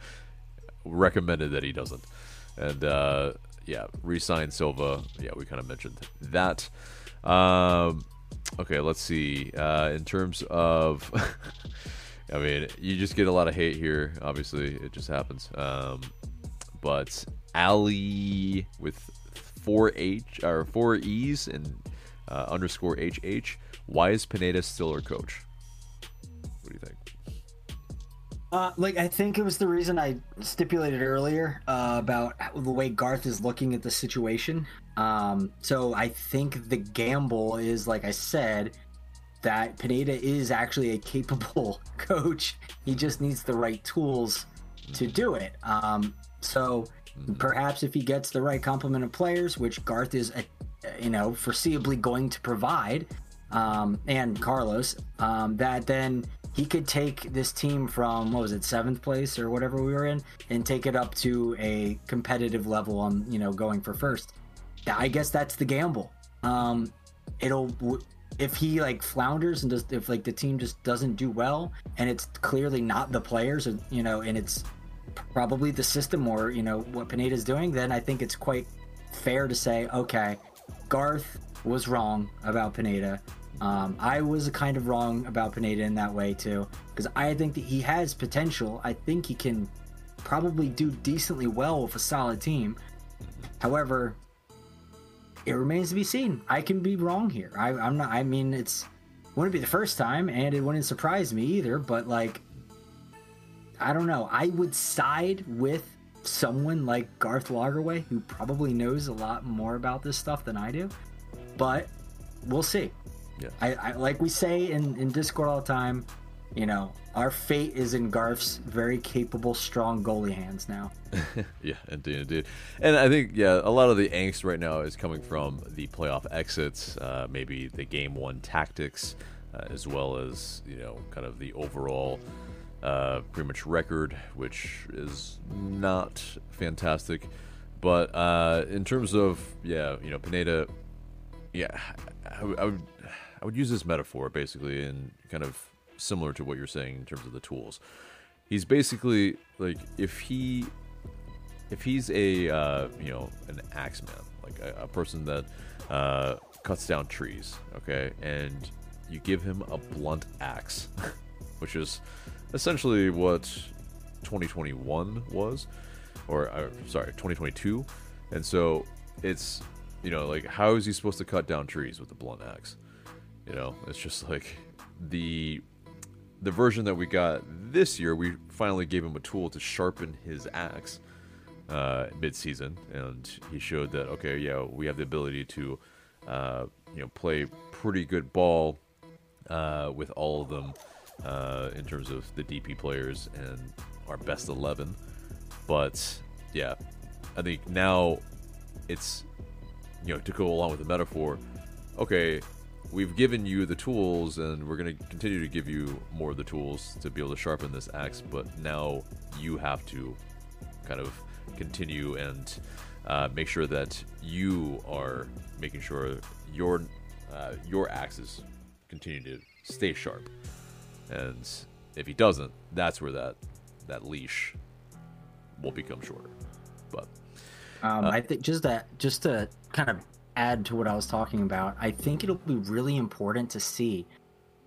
[laughs] Recommended that he doesn't. And uh, yeah, resign Silva. Yeah, we kind of mentioned that. Um, okay, let's see. Uh, in terms of, [laughs] I mean, you just get a lot of hate here. Obviously, it just happens. Um, but Ali with four H or four E's and uh, underscore HH. Why is Pineda still our coach? What do you think? Uh, like I think it was the reason I stipulated earlier uh, about the way Garth is looking at the situation. Um, so I think the gamble is, like I said, that Pineda is actually a capable [laughs] coach. He just needs the right tools to do it. Um, so mm-hmm. perhaps if he gets the right complement of players, which Garth is, a, uh, you know, foreseeably going to provide, um, and Carlos, um, that then he could take this team from what was it seventh place or whatever we were in and take it up to a competitive level on you know going for first. I guess that's the gamble. Um it'll if he like flounders and just if like the team just doesn't do well and it's clearly not the players or you know and it's probably the system or you know what Pineda's doing then i think it's quite fair to say okay garth was wrong about pineda um, I was kind of wrong about Pineda in that way too, because I think that he has potential. I think he can probably do decently well with a solid team. However, it remains to be seen. I can be wrong here. I, am not. I mean, it's wouldn't be the first time, and it wouldn't surprise me either. But like, I don't know. I would side with someone like Garth Lagerwey, who probably knows a lot more about this stuff than I do. But we'll see. Yeah. I, I like we say in, in Discord all the time, you know, our fate is in Garf's very capable, strong goalie hands now. [laughs] yeah, indeed, indeed. And I think, yeah, a lot of the angst right now is coming from the playoff exits, uh, maybe the game one tactics, uh, as well as, you know, kind of the overall uh, pretty much record, which is not fantastic. But uh, in terms of, yeah, you know, Pineda, yeah, I, I would I would use this metaphor basically, and kind of similar to what you're saying in terms of the tools. He's basically like if he if he's a uh, you know an axeman, like a, a person that uh, cuts down trees, okay, and you give him a blunt axe, [laughs] which is essentially what 2021 was, or uh, sorry, 2022. And so it's you know like how is he supposed to cut down trees with a blunt axe? You know, it's just like the the version that we got this year. We finally gave him a tool to sharpen his axe uh, mid-season, and he showed that okay, yeah, we have the ability to uh, you know play pretty good ball uh, with all of them uh, in terms of the DP players and our best eleven. But yeah, I think now it's you know to go along with the metaphor. Okay, we've given you the tools, and we're going to continue to give you more of the tools to be able to sharpen this axe. But now you have to kind of continue and uh, make sure that you are making sure your uh, your axes continue to stay sharp. And if he doesn't, that's where that that leash will become shorter. But um, uh, I think just that just to kind of add to what I was talking about, I think it'll be really important to see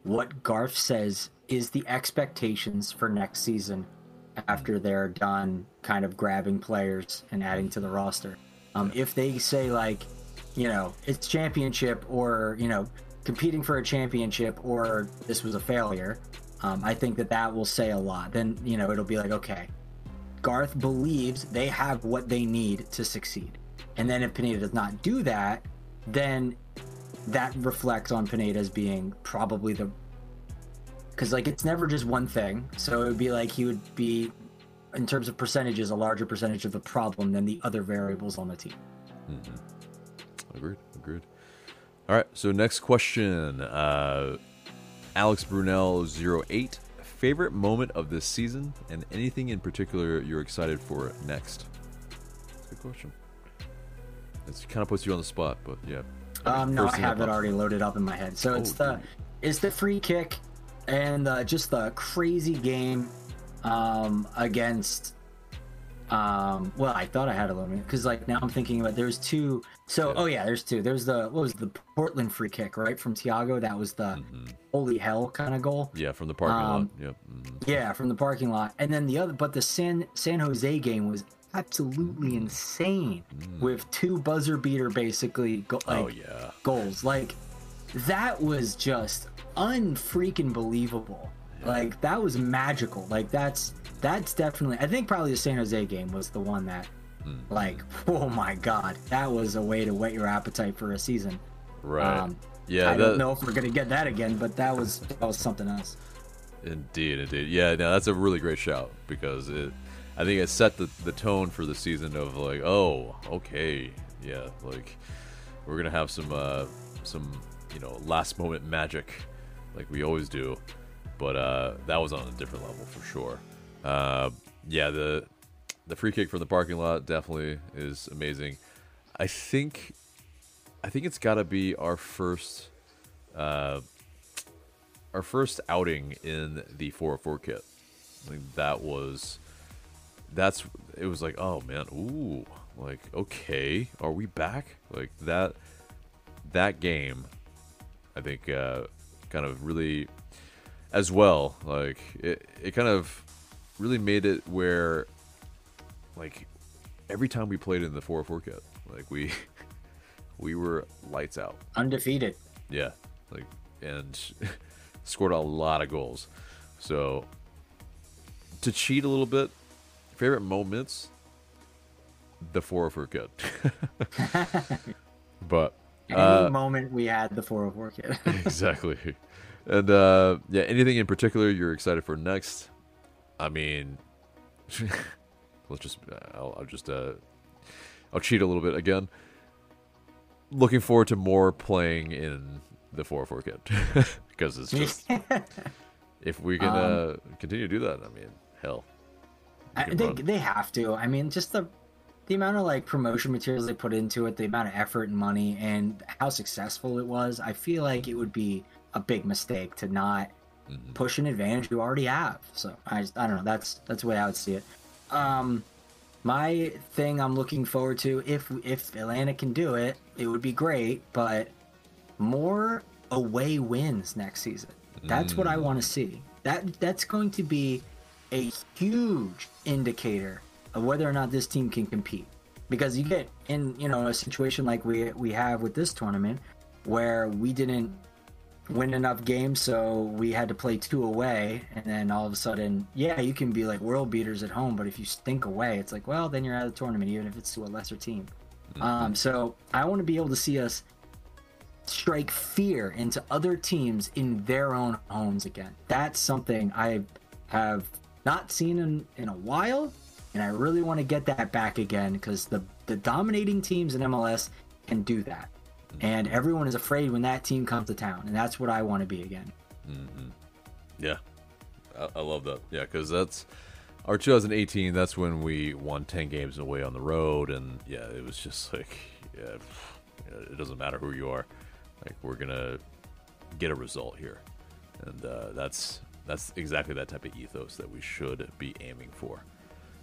what Garth says is the expectations for next season after they're done kind of grabbing players and adding to the roster. Um, if they say like, you know, it's championship or you know, competing for a championship or this was a failure, um, I think that that will say a lot. Then you know it'll be like, okay, Garth believes they have what they need to succeed, and then if Pineda does not do that, then that reflects on Pineda as being probably the because like it's never just one thing. So it would be like he would be, in terms of percentages, a larger percentage of the problem than the other variables on the team. Mm-hmm. Agreed. Agreed. All right. So next question, uh, Alex Brunel 08. Favorite moment of this season and anything in particular you're excited for next? Good question. It kind of puts you on the spot, but yeah. Um, no, I have it already loaded up in my head. So oh, it's the dude. it's the free kick and uh, just the crazy game um, against. Um, well, I thought I had a limit because like now I'm thinking about there's two. So yeah. oh yeah, there's two. There's the what was the Portland free kick right from Thiago? That was the mm-hmm. holy hell kind of goal. Yeah, from the parking um, lot. Yep. Mm-hmm. Yeah, from the parking lot. And then the other, but the San San Jose game was absolutely insane mm. with two buzzer beater basically go- oh, like, oh, yeah. goals. Like that was just unfreaking believable. Yeah. Like that was magical. Like that's that's definitely. I think probably the San Jose game was the one that, mm. like, oh my god, that was a way to whet your appetite for a season. Right. Um, yeah. I that... don't know if we're gonna get that again, but that was that was something else. Indeed, indeed. Yeah, no, that's a really great shout because it. I think it set the, the tone for the season of like, oh, okay, yeah, like we're gonna have some uh, some you know last moment magic like we always do. But uh, that was on a different level for sure. Uh, yeah, the the free kick from the parking lot definitely is amazing. I think I think it's got to be our first uh, our first outing in the 404 kit. I think that was that's it was like oh man ooh like okay are we back? Like that that game I think uh, kind of really as well like it, it kind of really made it where like every time we played in the 404 kit like we [laughs] we were lights out. Undefeated. Yeah like and [laughs] scored a lot of goals. So to cheat a little bit favorite moments the 404 kit [laughs] but any uh, moment we had the 404 kit. [laughs] [laughs] exactly. And uh, yeah, anything in particular you're excited for next? I mean, let's just I'll, I'll just uh, I'll cheat a little bit again. Looking forward to more playing in the 404 kit because it's just if we can uh, um, continue to do that, I mean, hell. I, they, they have to. I mean, just the the amount of like promotion materials they put into it, the amount of effort and money, and how successful it was, I feel like it would be a big mistake to not mm-hmm. push an advantage you already have. So I just, I don't know. That's that's the way I would see it. Um, my thing I'm looking forward to if if Atlanta can do it, it would be great. But more away wins next season. That's what I Mm. want to see. That that's going to be a huge indicator of whether or not this team can compete. Because you get in, you know, a situation like we we have with this tournament where we didn't win enough games, so we had to play two away, and then all of a sudden, yeah, you can be like world beaters at home, but if you stink away, it's like, well, then you're out of the tournament, even if it's to a lesser team. Um, so I want to be able to see us strike fear into other teams in their own homes again. That's something I have not seen in, in a while, and I really want to get that back again because the, the dominating teams in MLS can do that. And everyone is afraid when that team comes to town, and that's what I want to be again. Yeah, I, I love that. Yeah, because that's our 2018. That's when we won 10 games away on the road, and yeah, it was just like, yeah, it doesn't matter who you are. Like we're gonna get a result here, and uh, that's that's exactly that type of ethos that we should be aiming for.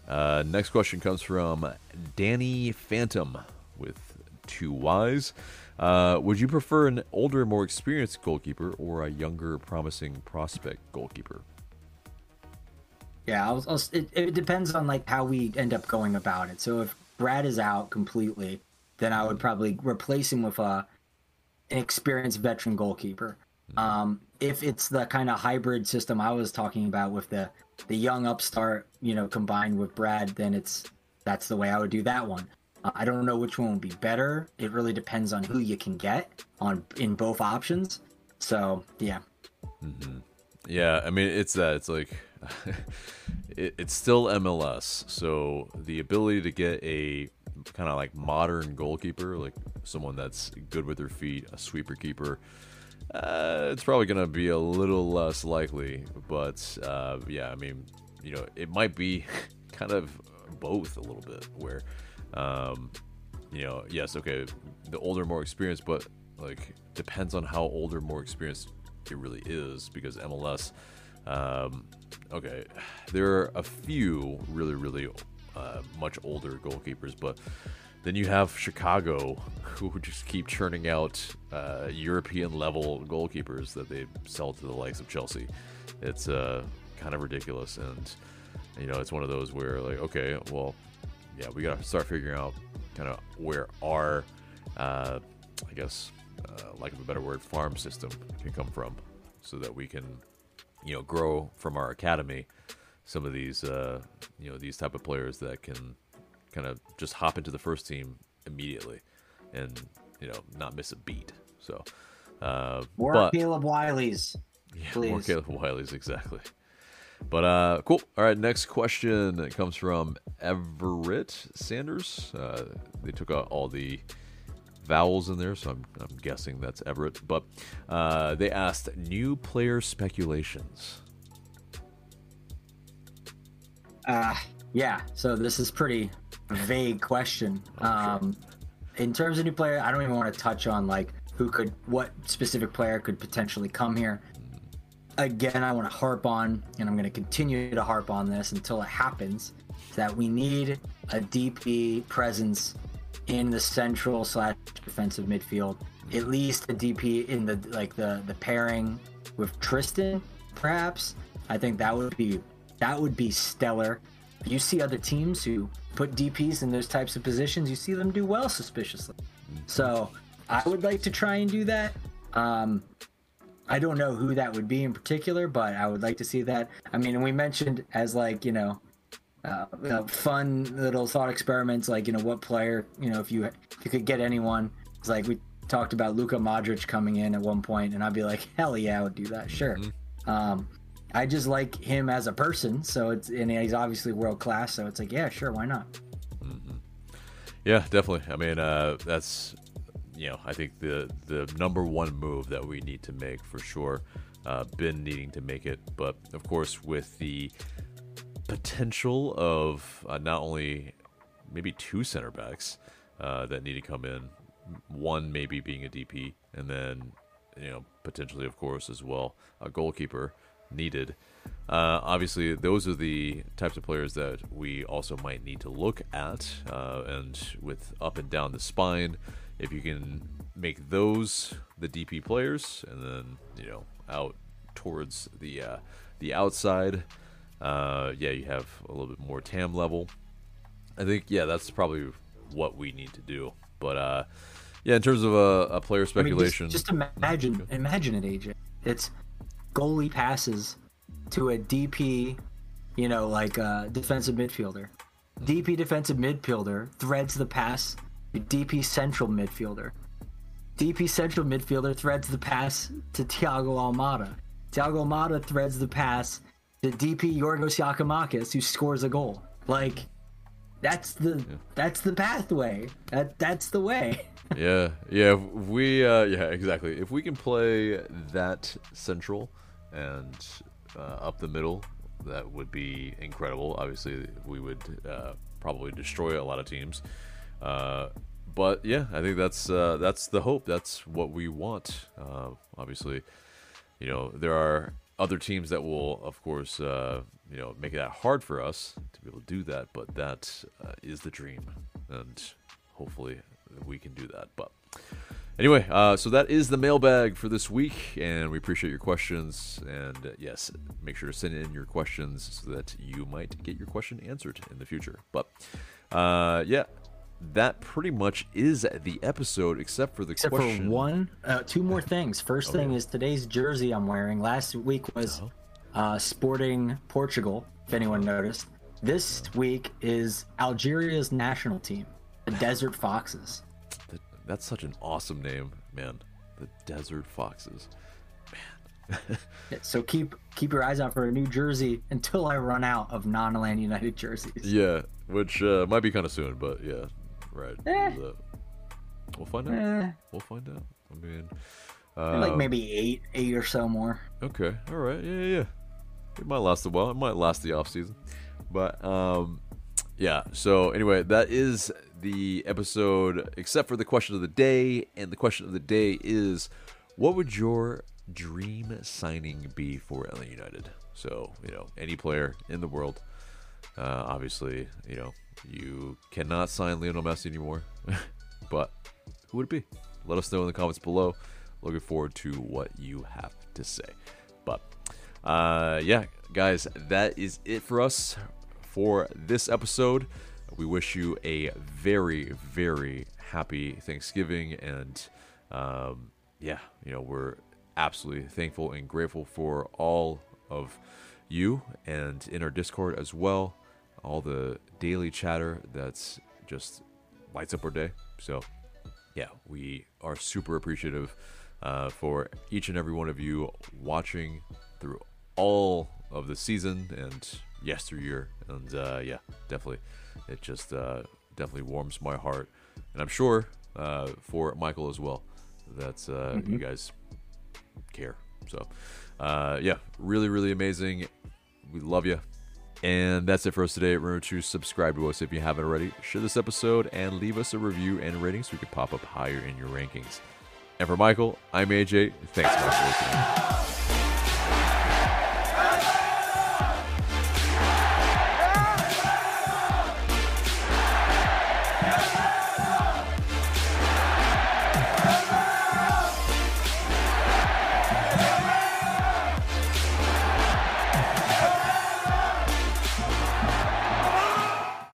Uh, next question comes from Danny Phantom with two Y's. Uh, would you prefer an older, more experienced goalkeeper or a younger, promising prospect goalkeeper? Yeah, I'll, I'll, it, it depends on like how we end up going about it. So if Brad is out completely, then I would probably replace him with a an experienced veteran goalkeeper. Um, if it's the kind of hybrid system I was talking about with the the young upstart, you know, combined with Brad, then it's that's the way I would do that one. Uh, I don't know which one would be better. It really depends on who you can get on in both options. So yeah, Yeah, I mean it's that. It's like [laughs] it, it's still MLS, so the ability to get a kind of like modern goalkeeper, like someone that's good with their feet, a sweeper keeper, uh, it's probably gonna be a little less likely. But uh, yeah, I mean, you know, it might be [laughs] kind of both a little bit, where um, you know, yes, okay, the older, more experienced, but like depends on how older, more experienced it really is because MLS. Um, okay, there are a few really, really uh, much older goalkeepers, but then you have Chicago who just keep churning out uh, European level goalkeepers that they sell to the likes of Chelsea. It's uh, kind of ridiculous, and you know, it's one of those where like, okay, well, yeah, we gotta start figuring out kind of where our, uh, I guess, uh, lack of a better word, farm system can come from, so that we can, you know, grow from our academy some of these, uh, you know, these type of players that can kind of just hop into the first team immediately, and you know, not miss a beat. So, uh, more but, Caleb Wiley's. yeah, more Please. Caleb Wiley's exactly. But uh, cool. All right, next question it comes from Everett Sanders. Uh, they took out all the vowels in there, so I'm, I'm guessing that's Everett. But uh, they asked new player speculations. Uh, yeah. So this is pretty vague question. Um, in terms of new player, I don't even want to touch on like who could, what specific player could potentially come here. Again, I want to harp on, and I'm going to continue to harp on this until it happens, that we need a DP presence in the central slash defensive midfield. At least a DP in the like the the pairing with Tristan, perhaps. I think that would be that would be stellar. You see other teams who put DPs in those types of positions, you see them do well suspiciously. So I would like to try and do that. Um, I don't know who that would be in particular, but I would like to see that. I mean, we mentioned as like you know, uh, you know, fun little thought experiments, like you know, what player, you know, if you if you could get anyone, it's like we talked about Luka Modric coming in at one point, and I'd be like, hell yeah, I would do that, sure. Um, I just like him as a person, so it's and he's obviously world class, so it's like, yeah, sure, why not? Yeah, definitely. I mean, uh, that's you know, I think the the number one move that we need to make for sure. Uh, been needing to make it, but of course, with the potential of uh, not only maybe two center backs uh, that need to come in, one maybe being a DP, and then you know potentially, of course, as well a goalkeeper needed. Uh, obviously, those are the types of players that we also might need to look at, uh, and with up and down the spine, if you can make those the DP players, and then you know out towards the uh, the outside, uh, yeah, you have a little bit more TAM level. I think yeah, that's probably what we need to do. But uh, yeah, in terms of a, a player speculation, I mean, just, just, imagine imagine it, AJ. It's goalie passes to a DP, you know, like a defensive midfielder. DP defensive midfielder threads the pass to DP central midfielder. DP central midfielder threads the pass to Thiago Almada. Thiago Almada threads the pass to DP Yorgos Giakoumakis, who scores a goal. Like, that's the yeah. that's the pathway. That that's the way. [laughs] yeah, yeah. we, uh, yeah, exactly. If we can play that central and uh, up the middle, that would be incredible. Obviously, we would uh, probably destroy a lot of teams. Uh, but yeah, I think that's uh, that's the hope. That's what we want. Uh, obviously, you know there are other teams that will, of course, uh, you know, make that hard for us to be able to do that. But that is the dream, and hopefully we can do that. But anyway, uh, so that is the mailbag for this week, and we appreciate your questions. And uh, yes, make sure to send in your questions so that you might get your question answered in the future. But uh, yeah, that pretty much is the episode, except for the except question. for one, uh, two more things. First okay. thing is today's jersey I'm wearing. Last week was uh-huh. uh, Sporting Portugal. If anyone noticed, this week is Algeria's national team, the Desert Foxes. That's such an awesome name, man. The Desert Foxes. Man. so keep keep your eyes out for a new jersey until I run out of non-Land United jerseys. [laughs] Yeah, which uh, might be kind of soon, but yeah, right. Eh. We'll find out. Eh. We'll find out. I mean, uh, like maybe eight, eight or so more. Okay. All right. Yeah, yeah. It might last a while. It might last the off season, but um, yeah. So anyway, that is the episode, except for the question of the day, and the question of the day is, what would your dream signing be for LA United? So you know, any player in the world. Uh, obviously, you know, you cannot sign Lionel Messi anymore. [laughs] but who would it be? Let us know in the comments below. Looking forward to what you have to say. But uh, yeah, guys, that is it for us for this episode. We wish you a very, very happy Thanksgiving. And um, yeah, you know, we're absolutely thankful and grateful for all of you and in our Discord as well all the daily chatter that's just lights up our day. So, yeah, we are super appreciative uh, for each and every one of you watching through all of the season and yesteryear. And uh, yeah, definitely, it just uh, definitely warms my heart, and I'm sure uh, for Michael as well that uh, mm-hmm. you guys care. So, uh, yeah, really, really amazing. We love you. And that's it for us today. Remember to subscribe to us if you haven't already. Share this episode and leave us a review and rating so we can pop up higher in your rankings. And for Michael, I'm AJ. Thanks so much for listening.